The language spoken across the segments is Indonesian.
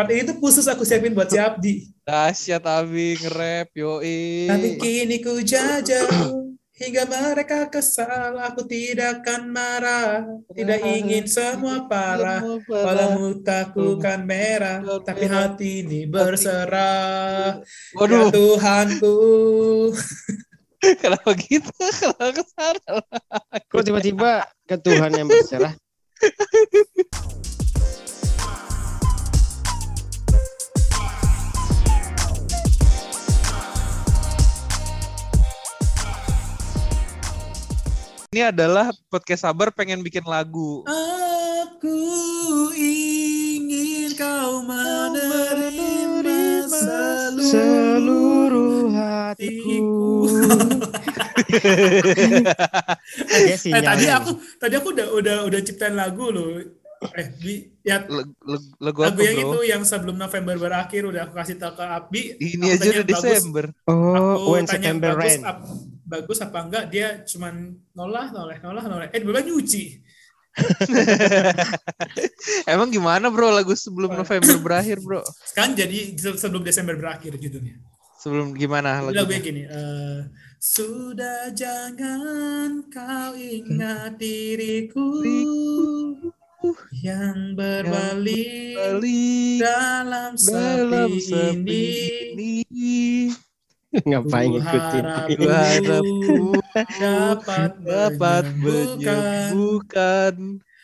Part ini tuh khusus aku siapin buat si Abdi. Dahsyat Abi nge-rap yoi. Tapi kini ku jajah hingga mereka kesal. Aku tidak akan marah, tidak ingin semua parah. Kepalamu takutkan merah, tapi hati ini berserah. Ya Waduh, Tuhanku. kenapa gitu? Kenapa ke sana? Kok tiba-tiba ke Tuhan yang berserah? Ini adalah podcast sabar pengen bikin lagu. Aku ingin kau menerima seluruh Seluruh hatiku. Eh tadi aku tadi aku udah udah udah ciptain lagu loh. Eh di ya Lag- lag- Lagu yang bro? itu yang sebelum November berakhir udah aku kasih tahu ke Abi. Ini aja udah bagus- Desember. Oh, Aku when tanya September bagus, rain. ap- bagus apa enggak dia cuman nolah noleh nolah noleh. Eh tiba nyuci. Emang gimana bro lagu sebelum. November berakhir bro? Kan jadi se- sebelum Desember berakhir judulnya. Sebelum gimana lagunya lagunya? gini. eh, sudah jangan kau ingat diriku yang berbalik Balik dalam dalam sepi sepi ini. ini. Ngapain Ku ngikutin? harap Ku harap ku dapat dapat menyembuhkan.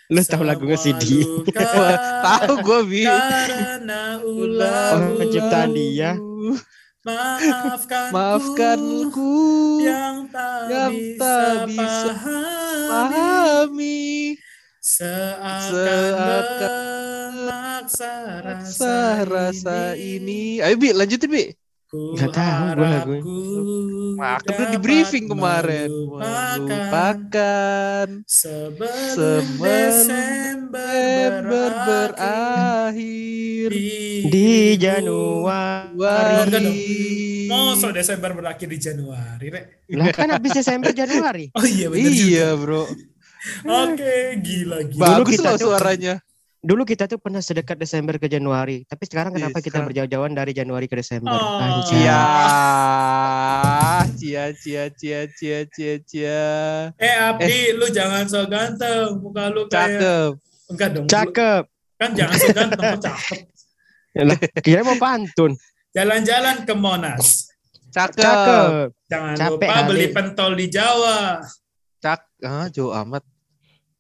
Lu tahu lagu nge-CD? luka Wah, tahu gue bi. Karena Oh, penciptaan dia. Maafkan Maafkanku yang tak yang bisa, tak bisa pahami pahami seakan, Seakan memaksa rasa rasa, rasa ini. Ayo bi lanjutin bi. Ku Nggak tahu lagunya. ku Wah, aku udah di briefing kemarin. Melupakan sebelum Desember berakhir berakhir Di Januari. Mosok Desember berakhir di Januari, Rek. Lah kan habis Desember Januari. Oh iya benar juga. Iya bro. Oke, gila gila. Bagus loh tuh- suaranya. Dulu kita tuh pernah sedekat Desember ke Januari, tapi sekarang Iya, kenapa kita sekarang- berjauh-jauhan dari Januari ke Desember? Oh. Anjay. Cia, cia, cia, cia, cia, cia, cia. Eh Abdi, lu jangan so ganteng. Muka lu kayak Cakep. enggak dong. lu- Cakep. Kan jangan so ganteng, kok cakep. Kira mau pantun. Jalan-jalan ke Monas. Cakep. Cakep. Jangan Capek lupa kali. beli pentol di Jawa. Cak, ah, jauh amat.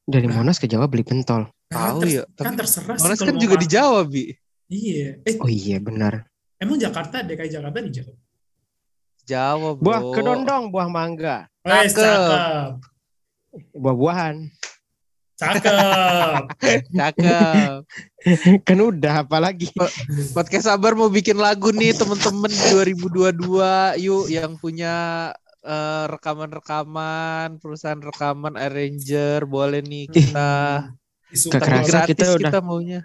Dari Monas ke Jawa beli pentol. Nah, Tahu ya, tapi Kan terserah Monas kan juga di. Jawa, Bi. Iya. Eh, Oh iya benar. emang Jakarta, DKI Jakarta di Jawa. Jawa, Bro. Buah kedondong, buah mangga, Wes, Cakep. cakep. buah-buahan. Cakep. Cakep. kan udah apalagi. Podcast Sabar mau bikin lagu nih temen-temen di 2022. Yuk yang punya eh, rekaman-rekaman, perusahaan rekaman, arranger, boleh nih kita Disupport. Kekerasan. Kerasa gratis kita kita, udah- maunya.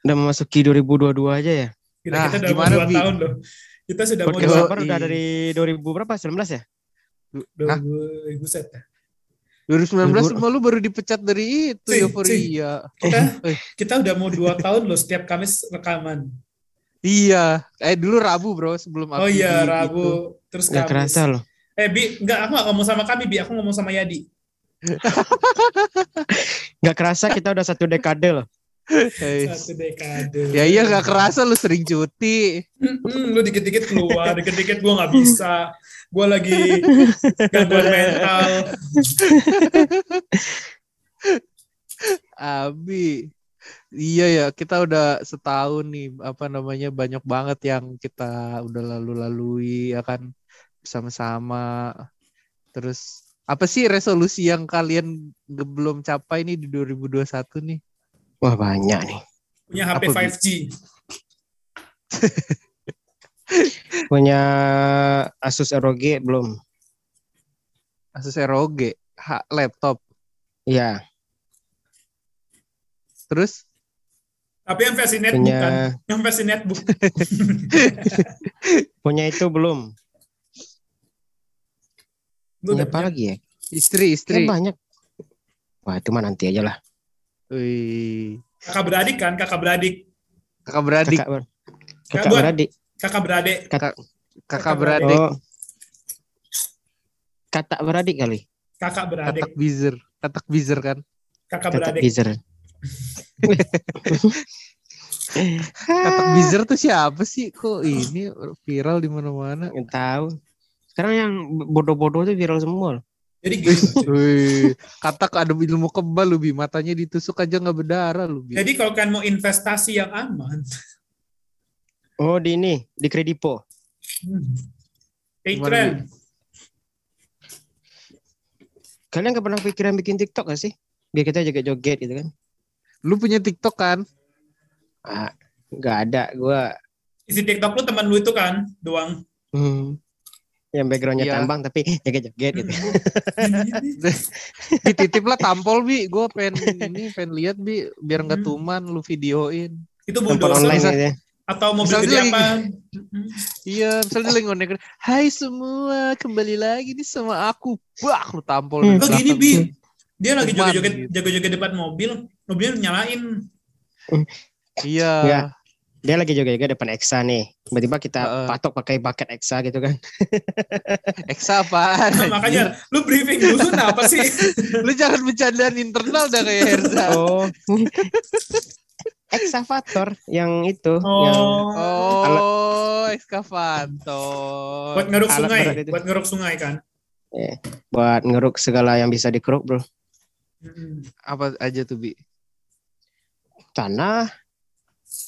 Udah memasuki 2022 aja ya. Gila, Nah, kita udah mau gimana, dua Bi? tahun loh. Kita sudah mau Podcast dua Sabar udah Yoi. dari 2000 berapa? 19 ya? dua Hah? buset ya. 2019 Libur. cuma lu baru dipecat dari itu Cing, Euphoria. Kita Eh. kita udah mau dua tahun loh setiap Kamis rekaman. Iya, eh dulu Rabu bro sebelum Oh iya. Rabu terus Gak Kamis. kerasa loh. Eh Bi, enggak aku gak ngomong sama kami Bi, aku ngomong sama Yadi. Gak kerasa kita udah satu dekade loh. Satu dekade. Ya iya gak kerasa lu sering cuti. Hmm, lu dikit-dikit keluar, dikit-dikit gua nggak bisa. Gua lagi gangguan mental. Abi. Iya ya, kita udah setahun nih, apa namanya banyak banget yang kita udah lalu-lalui ya kan bersama-sama. Terus apa sih resolusi yang kalian belum capai nih di 2021 nih? Wah banyak nih. Punya HP Apa, Bi? 5G. Punya Asus ROG belum? Asus ROG, ha, laptop. Iya. Terus Tapi yang versi netbook Punya kan. Yang versi netbook. punya itu belum. Udah apa lagi ya? istri, istri. Kayak banyak. Wah itu mah nanti aja lah. Wih, kakak beradik kan, kakak beradik. kakak beradik. Kakak ber- Kakak beradik. Kakak beradik. Kakak, Kakak beradik, oh. Katak beradik kali. Kakak beradik. katak bizer, katak bizer kan. Kakak Katak beradik. bizer. Katak bizer tuh siapa sih? Kok ini viral di mana-mana? Nggak tahu. Sekarang yang bodoh-bodoh tuh viral semua. Jadi gitu. Wih, katak ada ilmu kebal lu bi, matanya ditusuk aja nggak berdarah lu bi. Jadi kalau kalian mau investasi yang aman, Oh di ini di Kredipo. hmm, Patreon. Kalian gak pernah pikiran bikin TikTok gak sih? Biar kita joget-joget gitu kan? Lu punya TikTok kan? Ah, nggak ada. Gua Isi TikTok lu teman lu itu kan, doang. hmm, yang backgroundnya Iya. tambang tapi joget-joget gitu. Dititip lah tampol bi, gue pengen ini pengen lihat bi, biar nggak Hmm. tuman lu videoin. itu bulldozer online gitu. ya. atau mobil gede lagi- apa? Iya, misalnya lagi ngonek, Hai semua, kembali lagi nih sama aku. Wah, lu tampol. Hmm. di Lo gini bi, dia lagi joget-joget gitu. joget-joget depan mobil, mobilnya nyalain. Iya. Dia lagi joget-joget depan Exa nih. Tiba-tiba kita Heeh. patok pakai bucket Exa gitu kan. Eksa apaan? Nah, makanya lu briefing dulu kenapa sih? lu jangan bercandaan internal dah kayak Herza. Oh. Excavator yang itu yang Oh, Oh, ekskavator. buat ngeruk alat sungai, buat ngeruk sungai kan. buat ngeruk segala yang bisa dikeruk, Bro. Hmm. Apa aja tuh, Bi? Tanah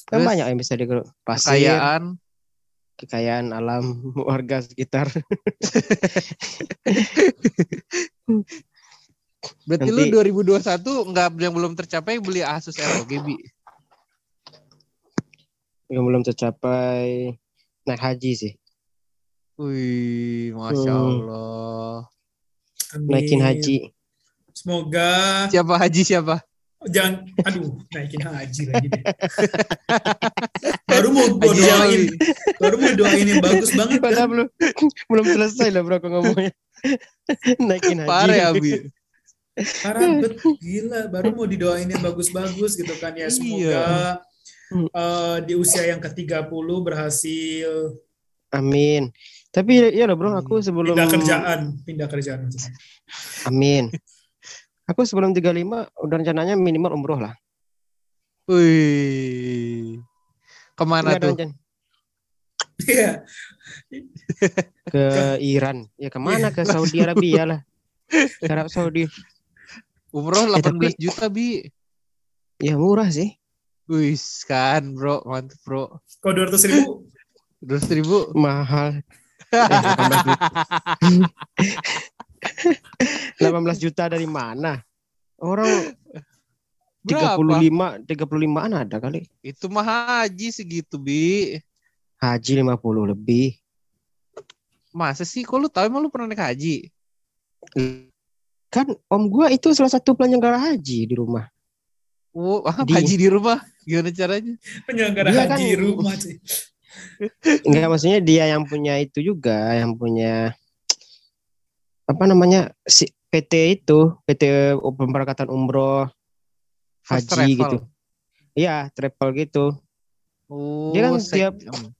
kan Terus? banyak yang bisa dikeruk. Pasir, Kekayaan. kekayaan alam warga sekitar. Berarti Nanti- lu 2021 nggak yang belum tercapai beli Asus ROG, Bi. yang belum tercapai naik haji sih. Wih, masya Hmm. Allah. Amin. Naikin haji. Semoga Siapa haji siapa? Jangan aduh naikin haji lagi deh. baru mau siapa, doain, baru mau doain yang bagus banget kan. Padahal belum belum selesai loh bro aku ngomongnya. Naikin haji. Parah ya, Bi. Parah bet gila, baru mau didoain yang bagus-bagus gitu kan ya. Semoga Iya. eh, di usia yang ke-30 berhasil Amin. Tapi ya loh bro, aku sebelum pindah kerjaan, pindah kerjaan. Amin. Aku sebelum 35 udah rencananya minimal umroh lah. Wih. Ke mana Nggak ada tuh? Iya. Ke Iran. Ya ke mana? Ke Saudi Arabia lah. Ke Arab Saudi. Umroh Eh, 18 tapi- juta, Bi. Ya murah sih. Wih, kan, bro. Mantep, bro. Kalau 200 ribu 200 ribu. Mahal. Eh, 18 juta. 18 juta dari mana? Orang Berapa? 35 35-an ada kali. Itu mah haji segitu, Bi. Haji 50 lebih. Masa sih? Kok lu tahu emang lu pernah naik haji? Kan om gua itu salah satu penyelenggara haji di rumah. Oh, ah, Di- haji di rumah. Gimana caranya? penyelenggara Iya haji kan. rumah sih. Enggak maksudnya dia yang punya itu juga, yang punya apa namanya si PT itu, PT pemberangkatan umroh First haji travel. gitu. Iya, travel gitu. Oh, Dia kan sek- tiap-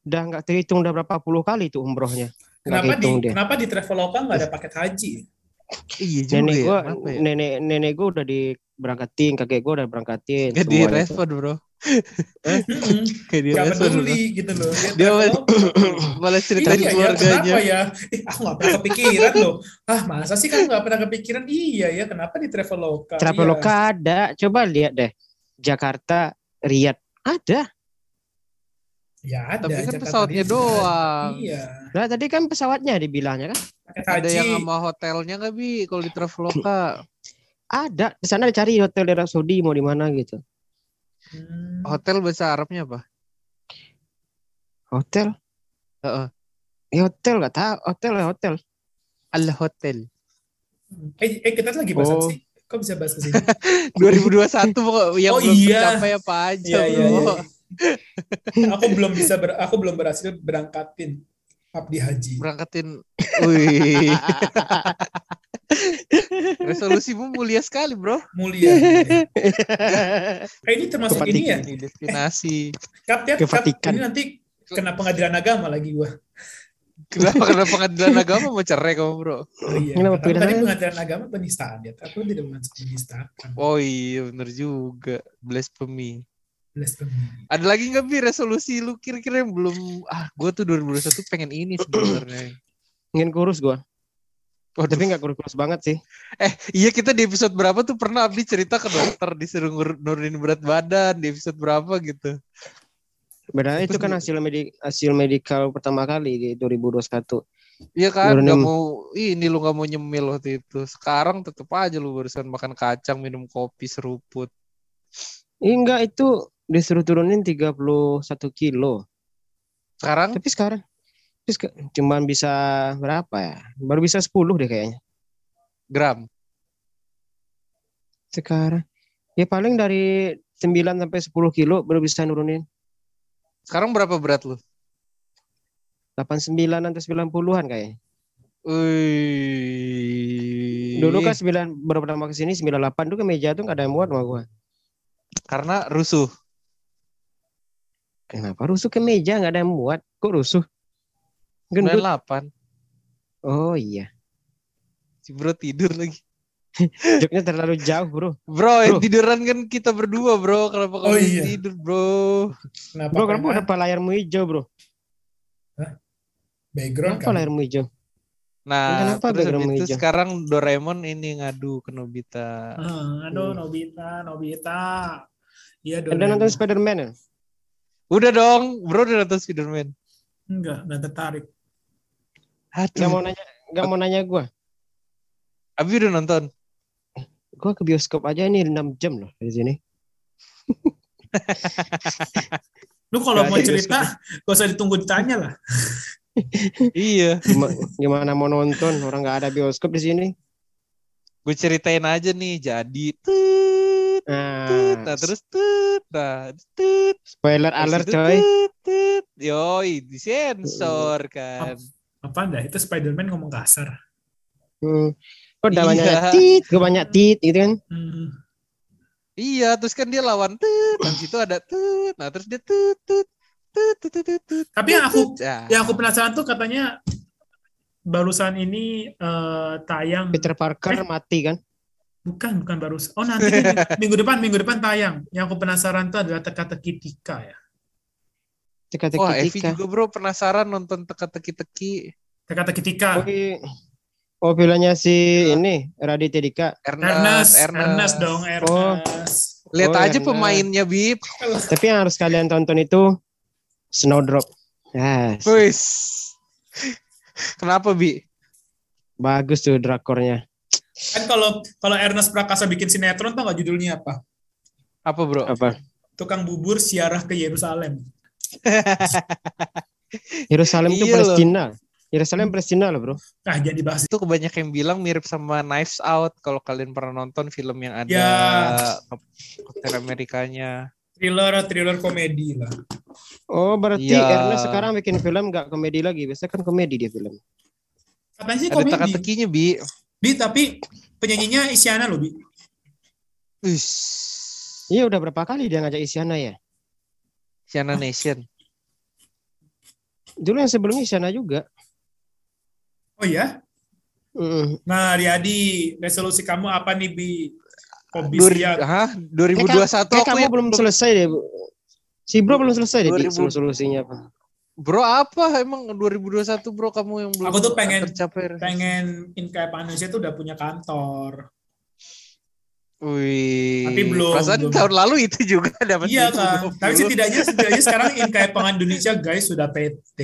Udah nggak terhitung udah berapa puluh kali tuh umrohnya. Kenapa di dia. kenapa di Traveloka nggak ada paket haji? Iya juga Nenek ya. gua, Kenapa ya? nenek nenek gua udah diberangkatin, kakek gua udah berangkatin. Gak di respon, bro. Mm-mm. Gak di Gak peduli gitu loh. Dia Dia Traveloka. Malah cerita di Iya ya, keluarganya. kenapa ya? Eh, aku nggak pernah kepikiran loh. Ah, masa sih kamu nggak pernah kepikiran? Iya ya, kenapa di Traveloka? Traveloka ada, coba lihat deh. Jakarta, Riyadh ada. Iya. Ya ada. Tapi kan Jakarta pesawatnya Riyadh. doang. Iya. Nah tadi kan pesawatnya dibilangnya kan Ada yang sama hotelnya nggak bi? Kalau di Traveloka. ada. Di sana dicari hotel di Arab Saudi mau di mana gitu. Hmm. Hotel bahasa Arabnya apa? Hotel? Heeh. Ya hotel nggak tahu. Hotel ya hotel. Al Hotel. Eh, eh, kita lagi bahas Oh. sih? Kok bisa bahas ke sini? 2021 pokok yang Oh, belum iya. tercapai apa aja, Iya, iya, iya. aku belum bisa ber, aku belum berhasil berangkatin abdi haji. Berangkatin. Wih. Resolusimu mulia sekali, bro. Mulia. mulia. Eh, ini termasuk Kepatikan. ini ya. Ini destinasi. Kap, Tiap, Kap, ini nanti kena pengadilan agama lagi gua. Kenapa kena pengadilan agama mau cerai kamu, bro? Oh, iya. Kenapa Tapi tadi pengadilan? pengadilan agama penistaan ya. Aku tidak masuk penistaan. Oh iya, bener juga. Blasphemy. Blasphemy. Ada lagi nggak bi resolusi lu kira-kira yang belum ah gue tuh 2021 pengen ini sebenarnya. Ingin kurus gua. Waduh. Tapi nggak kurus-kurus banget sih. Eh iya kita di episode berapa tuh pernah Abdi cerita ke dokter disuruh nurunin berat badan di episode berapa gitu. Benar itu kan hasil medi- hasil medikal pertama kali di 2021. Iya kan Nurunin- nggak mau ini lu nggak mau nyemil waktu itu. Sekarang tetep aja lu barusan makan kacang minum kopi seruput. Ih, enggak itu disuruh turunin 31 kilo. Sekarang Tapi sekarang seka- cuman bisa berapa ya? Baru bisa 10 deh kayaknya. gram. Sekarang ya paling dari 9 sampai 10 kilo baru bisa nurunin Sekarang berapa berat lu? 89 atau 90-an kayaknya. Wih. Dulu kan 9 baru pertama ke sini 98 tuh ke meja tuh gak ada yang muat sama gua. karena rusuh. Kenapa rusuh ke meja nggak ada yang muat? Kok rusuh? Gendut. 98. Oh iya. Si bro tidur lagi. Joknya terlalu jauh, Bro. Bro, yang Bro. tiduran kan kita berdua, bro. Kenapa kamu Oh, yang iya. tidur, bro? Kenapa? Bro, kenapa kenapa layarmu hijau, Bro? Background Kenapa kan. layarmu hijau? Nah, Kenapa terus background itu hijau? sekarang Doraemon ini ngadu ke Nobita. Ah, aduh, Hmm. Nobita, Nobita. Iya, Ada Doraemon. nonton Spider-Man ya? Udah dong, bro udah nonton Spiderman. Enggak, enggak tertarik. Gak mau Aduh, nanya, gak mau nanya gua. Abi udah nonton. Gua ke bioskop aja ini 6 jam loh dari sini. Lu kalau mau cerita, gak usah ditunggu ditanya lah. iya, Gimana, gimana mau nonton? Orang nggak ada bioskop di sini. gue ceritain aja nih. Jadi, tut, tut, Nah, terus tut, nah tut, spoiler alert coy. tut, tut. Yoi, disensor kan. Apa dah? Itu Spider-Man ngomong kasar. Hmm. Kok udah Iya. banyak tit, gue banyak tit gitu kan. Hmm. Iya, terus kan dia lawan tut, dan situ ada tut, nah terus dia tut, tut, tut, tut, tut, tut, tut, Tapi yang aku. Nah, yang aku penasaran tuh katanya barusan ini eh, tayang Peter Parker mati kan. bukan bukan barusan oh nanti minggu depan minggu depan tayang yang aku penasaran tuh adalah teka-teki Tika ya Teka-teki Wah, Evi Tika. juga bro penasaran nonton teka-teki-teki teka-teki Tika Oh, oh filmnya si ini Raditya Dika. Ernest Ernest, Ernest dong Ernest Lihat Oh, aja Ernest. pemainnya, Bib. Tapi yang harus kalian tonton itu Snowdrop. Yes. Wis. Kenapa, Bi? Bagus tuh drakornya. kan kalau kalau Ernest Prakasa bikin sinetron tau gak judulnya apa Apa, Bro? Apa? tukang bubur siarah ke Yerusalem Yerusalem itu Iya. Palestina. Yerusalem Palestina loh, Bro. nah jadi dibahas Itu kebanyakan yang bilang mirip sama Knives Out kalau kalian pernah nonton film yang ada Ya. Kapten Amerikanya. thriller thriller komedi lah Oh, berarti Iya. Ernest sekarang bikin film nggak komedi lagi. Biasanya kan komedi dia film. katanya sih Ada komedi teka-tekinya, Bi. Bi tapi penyanyinya Isyana loh Bi. Iya, udah berapa kali dia ngajak Isyana ya? Siana Nation. Dulu yang sebelumnya Isyana juga. oh ya Mm. nah Riyadi resolusi kamu apa nih Bi hobi Dua, siap hah? Kayak 2021 aku kamu yang belum selesai deh. Bu. Si Bro belum selesai deh, 2000. solusinya apa? Bro apa emang 2021 bro kamu yang belum Aku tuh pengen- tercapai? pengen Inkai Manusia tuh udah punya kantor Wih. Tapi belum, Perasaan belum. tahun lalu itu juga dapat iya kan 20. tapi setidaknya setidaknya sekarang Inkai Pangan Indonesia guys sudah PT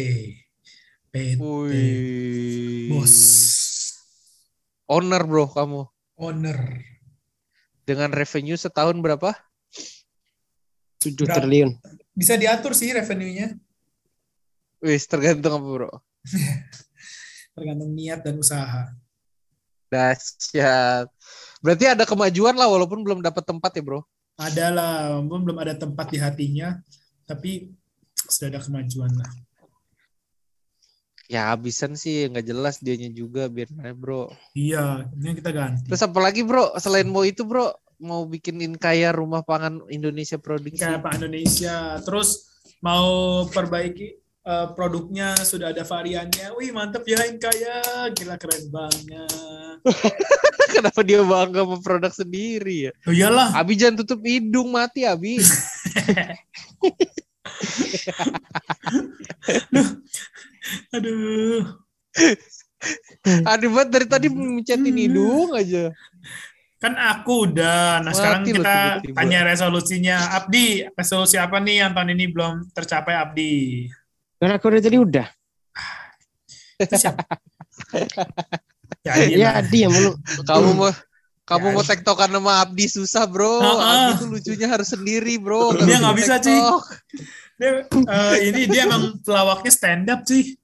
PT Wih. bos Owner bro kamu. owner Dengan revenue setahun berapa? 7 Berapa? triliun. bisa diatur sih revenue-nya Wih tergantung apa bro. tergantung niat dan usaha Dahsyat. Berarti ada kemajuan lah walaupun belum dapat tempat ya bro. ada lah belum ada tempat di hatinya tapi sudah ada kemajuan lah Ya habisan sih nggak jelas dianya juga biar bro. Iya, ini kita ganti. Terus apa lagi bro? Selain mau itu bro, mau bikinin kaya rumah pangan Indonesia produksi. Kayak Pak Indonesia. Terus mau perbaiki eh, produknya sudah ada variannya. Wih mantep ya Inkaya, gila keren banget. Kenapa dia bangga sama produk sendiri ya? Oh iyalah, Abi jangan tutup hidung mati Abi. aduh. Aduh banget dari tadi mencetin Hmm. hidung aja. Kan aku udah. Nah sekarang Mati loh kita tanya resolusinya. Abdi, resolusi apa nih yang tahun ini belum tercapai Abdi? Karena aku tadi udah. Itu siapa? ya, Ya iya. dia mulu. Kamu mau kamu Ya. mau tektokan sama Abdi susah bro. Ha-ha. Abdi tuh lucunya harus sendiri bro. Dia nggak bisa. Dia, eh, ini dia emang pelawaknya stand up sih.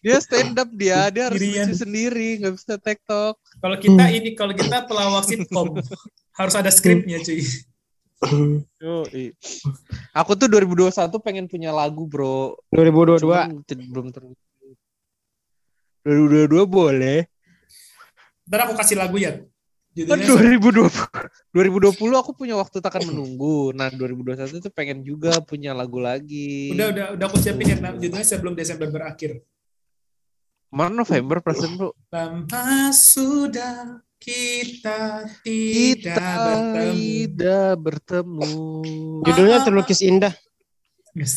Dia stand up dia, dia harus lucu sendiri, nggak bisa tektok. Kalau kita ini, kalau kita pelawak sitcom, harus ada skripnya cuy. Yo, Aku tuh 2021 pengen punya lagu bro. 2022. Cuman belum ter 2022 boleh. Ntar aku kasih lagu ya. Kan Judulnya 2020 2020 aku punya waktu takkan menunggu. Nah, 2021 tuh pengen juga punya lagu lagi. udah udah udah aku siapin ya. Nah, Judulnya sebelum Desember berakhir. Kemarin November perasaan bro. Lama sudah kita Kita tidak bertemu. tidak bertemu. Judulnya terlukis indah. Yes.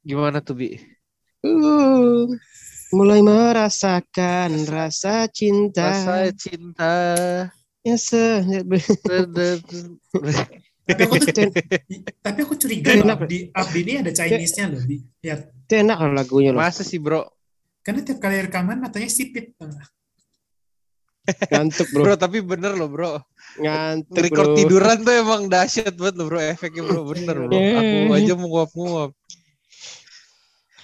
Gimana tuh Bi? Uh, mulai merasakan rasa cinta Rasa cinta. yang se Tapi aku tapi aku curiga loh, Kenapa? Abdi, Abdi ini ada Chinese-nya loh. Lihat. itu enak loh lagunya loh. Masa sih bro? Karena tiap kali rekaman matanya sipit. Ngantuk bro. Bro tapi bener loh bro. Ngantuk Record bro. tiduran tuh emang dahsyat banget loh bro efeknya bro bener bro. Aku aja menguap-nguap.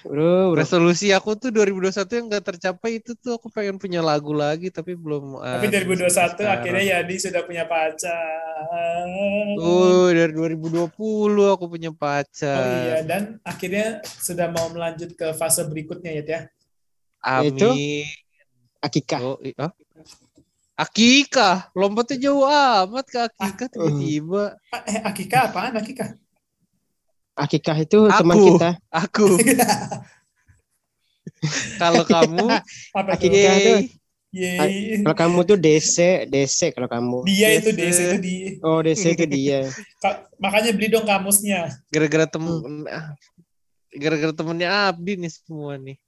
Bro, bro. Resolusi aku tuh 2021 yang gak tercapai itu tuh aku pengen punya lagu lagi tapi belum. Tapi ada 2021 sekarang. akhirnya Yadi sudah punya pacar. Oh dari 2020 aku punya pacar. Oh iya, dan akhirnya sudah mau melanjut ke fase berikutnya ya, ya. Amin. Itu? Akikah. Oh, i- Akikah, lompatnya jauh amat ke Akikah tiba-tiba. Ah, Eh, Akika apaan Akika? Akikah itu Aku. teman kita. Aku. Kalau kamu, Apa itu? Akika tuh. Yeay. Kalau kamu tuh DC, DC kalau kamu. Dia itu DC itu di Oh, DC itu dia. Ka- makanya beli dong kamusnya. gara-gara temen, gara-gara temennya Abdi nih semua nih.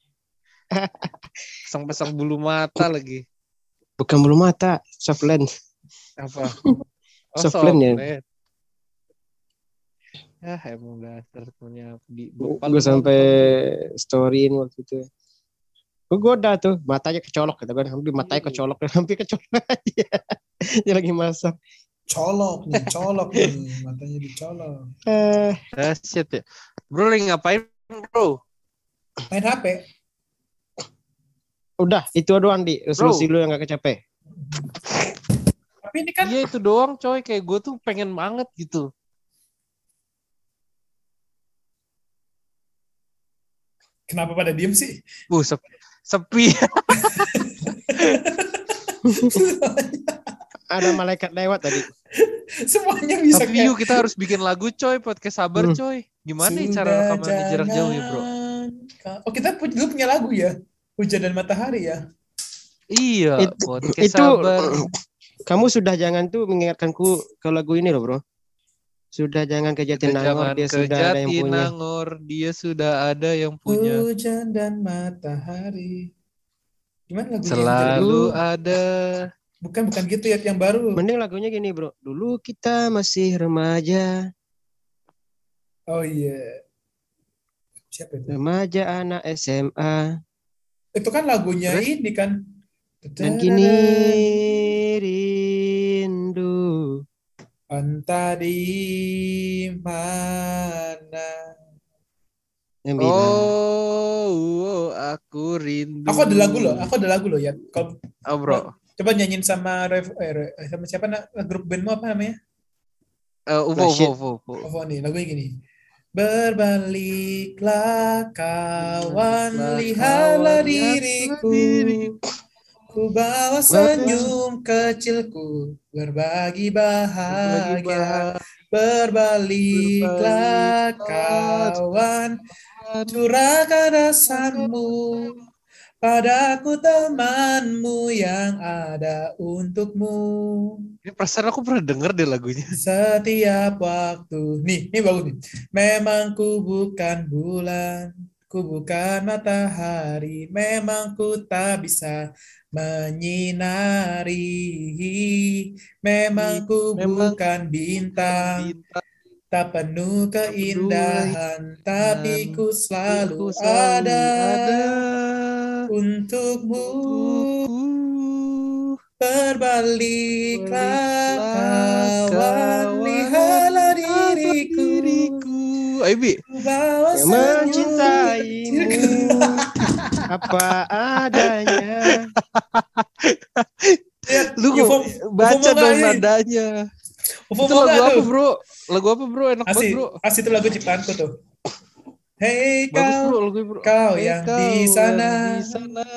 Pasang-pasang bulu mata lagi. Bukan bulu mata, soft lens. Apa? Oh, Softland ya? softland. Ya, emang dasar temennya Abdi. Gue sampai storyin waktu itu. Gue goda tuh, matanya kecolok gitu kan. Hampir matanya Hmm. kecolok, hampir kecolok dia. dia lagi masak. Colok nih, colok nih, matanya dicolok. Eh, Dahsyat ya. Bro, lagi ngapain bro? Main HP. Udah, itu doang di resolusi lu yang gak kecapai. Tapi ini kan Iya itu doang coy. Kayak gue tuh pengen banget gitu. kenapa pada diem sih? Uh, sep- sepi. Ada malaikat lewat tadi. Semuanya bisa Tapi yuk kita harus bikin lagu coy. Podcast sabar Hmm. coy. Gimana ya cara rekaman di jarak jauh ya bro? Oh kita dulu punya lagu ya? Hujan dan Matahari ya? Iya. Itu- podcast itu sabar. kamu sudah jangan tuh mengingatkanku ke lagu ini loh bro. Sudah jangan ke Jangan Jatinangor, dia sudah ada yang punya. Jatinangor, dia sudah ada yang punya. Hujan dan Matahari. Gimana lagunya? yang Selalu ada. Bukan, bukan gitu ya, yang baru. Mending lagunya gini bro. Dulu kita masih remaja, Oh iya. Siapa itu? remaja anak SMA. Itu kan lagunya Terus? ini kan. Dan kini rindu. Entah di mana. Yang bilang. Oh, oh, aku rindu. Aku ada lagu loh, aku ada lagu loh ya. Kalau Oh, bro. coba nyanyiin sama Rev, eh, sama siapa nak grup bandmu apa namanya? Eh, Uvo, Rashid. Uvo, Uvo, Uvo. Oh nih lagunya gini. Berbaliklah kawan, lihatlah diriku. diriku. Ku bawa senyum kecilku, berbagi Berbagi bahagia. Berbaliklah Berbaliklah kawan, curahkan rasamu padaku temanmu yang ada untukmu. Ini perasaan aku pernah denger deh lagunya. Setiap waktu. Nih, ini bagus nih. Memang ku bukan bulan, ku bukan matahari, memang ku tak bisa menyinari. Memang ku Memang bukan bintang, Bintang tak penuh keindahan, tapi ku selalu ku selalu ada ada untukmu. Berbaliklah Baliklah kawan, lihatlah diriku. diriku. Ayo Bi, Yang mencintaimu apa adanya. Ya, lu Ufo- baca dong nadanya. Itu lagu apa bro? Lagu apa bro? Enak banget bro. asli itu lagu ciptaanku tuh. Hei kau, bro lagu bro. kau Hei, yang kau di yang sana, di sana.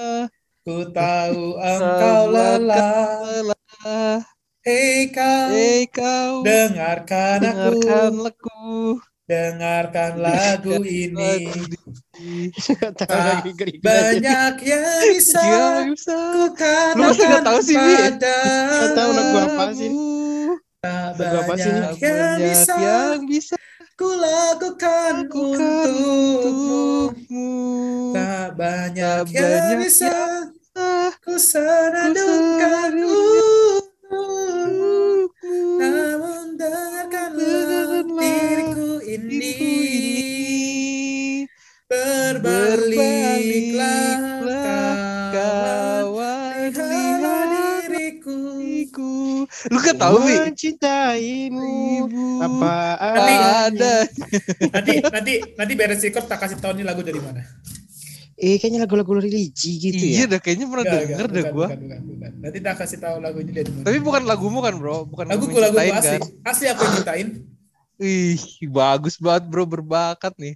ku tahu engkau lelah. lelah. Hei kau, Hei kau, dengarkan aku, dengarkan lagu. dengarkan lagu ini. Tak. Banyak yang bisa ku nggak tahu sih? Nggak tahu lagu apa sih? Tak banyak yang bisa yang bisa ku lakukan untukmu. Tak banyak Tak yang banyak bisa ku senandungkan untukmu. Namun dengarkanlah diriku ini. Berbaliklah Lu kan tahu? Mencintaimu Ibu apa ada. Nanti nanti nanti beres record tak kasih tahu ini lagu dari mana. Eh kayaknya lagu-lagu religi gitu iya ya. dah kayaknya pernah Enggak, denger enggak, dah gua. bukan, bukan, bukan. Nanti tak kasih tahu lagunya dari mana. Tapi bukan lagumu kan bro? Bukan laguku yang lagu asli. kan? Asli aku yang ciptain. Ih, bagus banget bro, berbakat nih.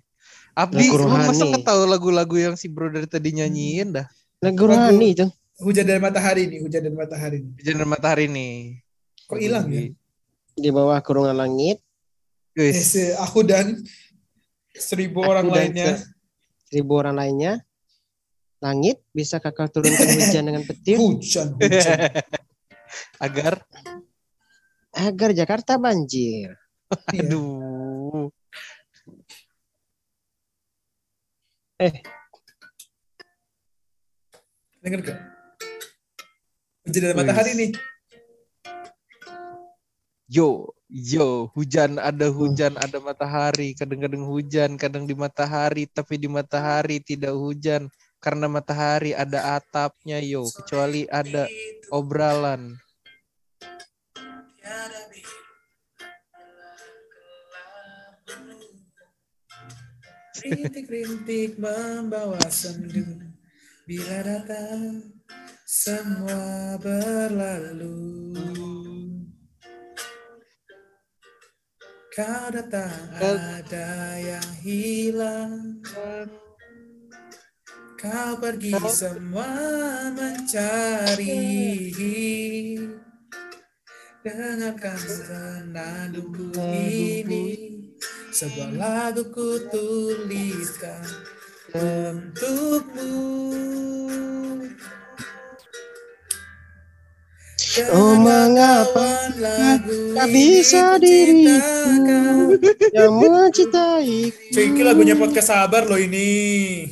Abdi, Lagu lu masa rohani. nggak tahu lagu-lagu yang si bro dari tadi nyanyiin dah? Lagu rohani itu. Hujan dari matahari nih, hujan dari matahari. nih. Hujan dan matahari nih. Kok hilang ya? Di bawah kurungan langit. Eh, Guys, se- aku dan seribu Aku orang dan lainnya. se- Seribu orang lainnya. Langit bisa kakak turunkan hujan dengan petir Hujan, hujan. agar, agar Jakarta banjir. Iya. aduh, Dengar gak? Hujan dari matahari nih. Yo, yo, hujan ada hujan, ada matahari, kadang-kadang hujan, kadang di matahari, tapi di matahari tidak hujan. Karena matahari ada atapnya yo, kecuali ada obralan. Rintik-rintik membawa sendu. Bila datang semua berlalu Kau datang ada yang hilang. Kau pergi semua mencari Dengarkan senandungku. ini Sebuah lagu ku tuliskan untukmu Oh, mengapa lagu tak bisa ku ciptakan. Yang mencintai. Ini lagunya podcast sabar loh ini.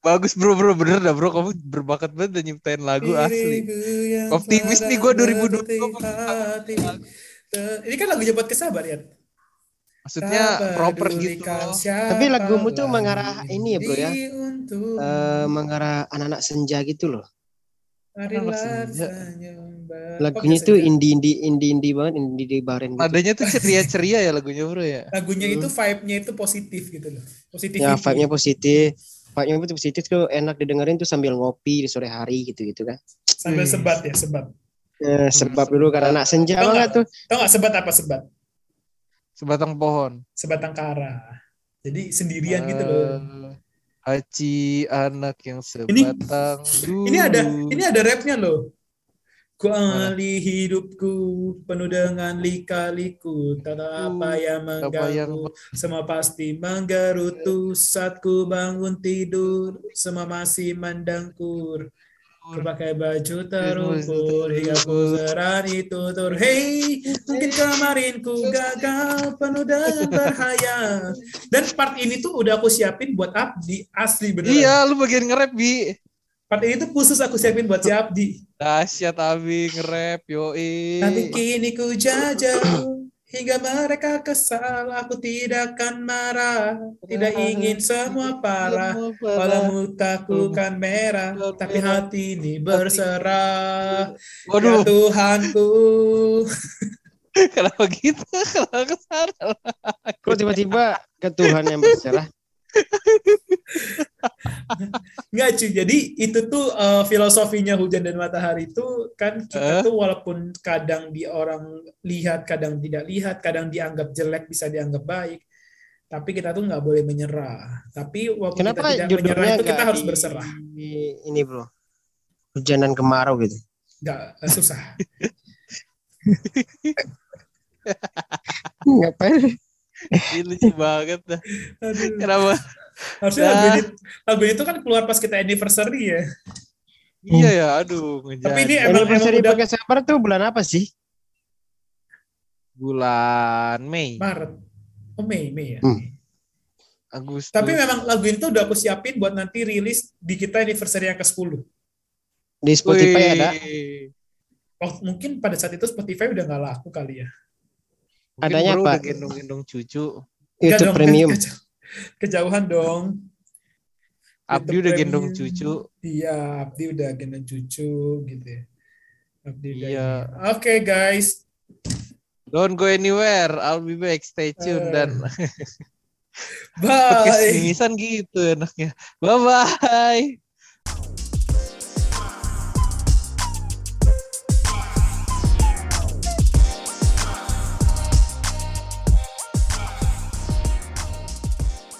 Bagus bro, bro, bener dah bro, kamu berbakat banget dan nyiptain lagu asli. Diriku Optimis nih gua 2020 berdetik hati. Eh, Ini kan lagunya podcast sabar ya. Maksudnya Tak proper gitu. Tapi lagumu tuh mengarah ini ya, bro, ya. Eh, mengarah anak-anak senja gitu loh. marilah anak senja. Lagunya tuh indie indie indie indie banget, indie indie baren gitu. Nadanya tuh ceria-ceria ya lagunya bro ya. lagunya itu vibe-nya itu positif gitu loh. Positif. Ya vibe-nya positif. Vibe-nya itu positif tuh enak didengerin tuh sambil ngopi di sore hari gitu-gitu kan. sambil Wih. sebat ya, sebat. Eh, sebab dulu karena anak senja Tau banget nggak? tuh. Tahu nggak sebat apa sebat? Sebatang pohon. Sebatang kara. Jadi sendirian gitu loh. Eh, Haji anak yang sebatang dulu. Ini ada ini ada rapnya loh. Ku Mana? alih hidupku penuh dengan lika-liku. Tak tahu apa yang apa yang- mengganggu semua pasti menggerutu saat ku bangun tidur. Semua masih mendengkur. Ku pakai baju terukur hingga ku serani tutur. hey mungkin kemarin ku gagal penuh dengan bahaya dan part ini tuh udah aku siapin buat Abdi. Asli beneran. Iya, lu bagian nge-rap, Bi. part ini tuh khusus aku siapin buat si Abdi Dahsyat Abi nge-rap, yoi. Tapi kini ku jajal hingga mereka kesal. Aku tidak akan marah, tidak ingin semua parah. Walau mukaku kan merah, tapi hati ini berserah. Ya Waduh, Tuhanku, kenapa gitu? Kenapa ke sana? Kok tiba-tiba ke Tuhan yang berserah? nggak cuy. Jadi itu tuh eh, filosofinya hujan dan matahari itu kan kita Eh? tuh walaupun kadang di orang lihat, kadang tidak lihat, kadang dianggap jelek, bisa dianggap baik. Tapi kita tuh nggak boleh menyerah. Tapi walaupun Kenapa kita tidak menyerah itu kita harus di- berserah. di- ini bro, hujan dan kemarau gitu. Nggak eh, susah. Ngapain? Ini lucu banget. Aduh. Kenapa? Harusnya Dah. lagu ini, lagu itu kan keluar pas kita anniversary ya. Iya ya, aduh. Ngejar. Tapi ini emang, emang Anniversary udah pakai tuh bulan apa sih? bulan Mei, Maret. Oh Mei, Mei ya. Hmm. Agustus. Tapi memang lagu ini tuh udah aku siapin buat nanti rilis di kita anniversary yang ke-10. Di Spotify Wih. ada. Oh, mungkin pada saat itu Spotify udah nggak laku kali ya. Mungkin Adanya apa? udah gendong-gendong cucu. YouTube Premium. kejauh- Kejauhan dong. Abdi udah gendong cucu. Iya, Abdi udah gendong cucu gitu ya. Abdi udah Iya. Oke guys, Don't go anywhere, I'll be back. Stay tune Eh. dan bye. mimisan gitu enaknya. Bye bye.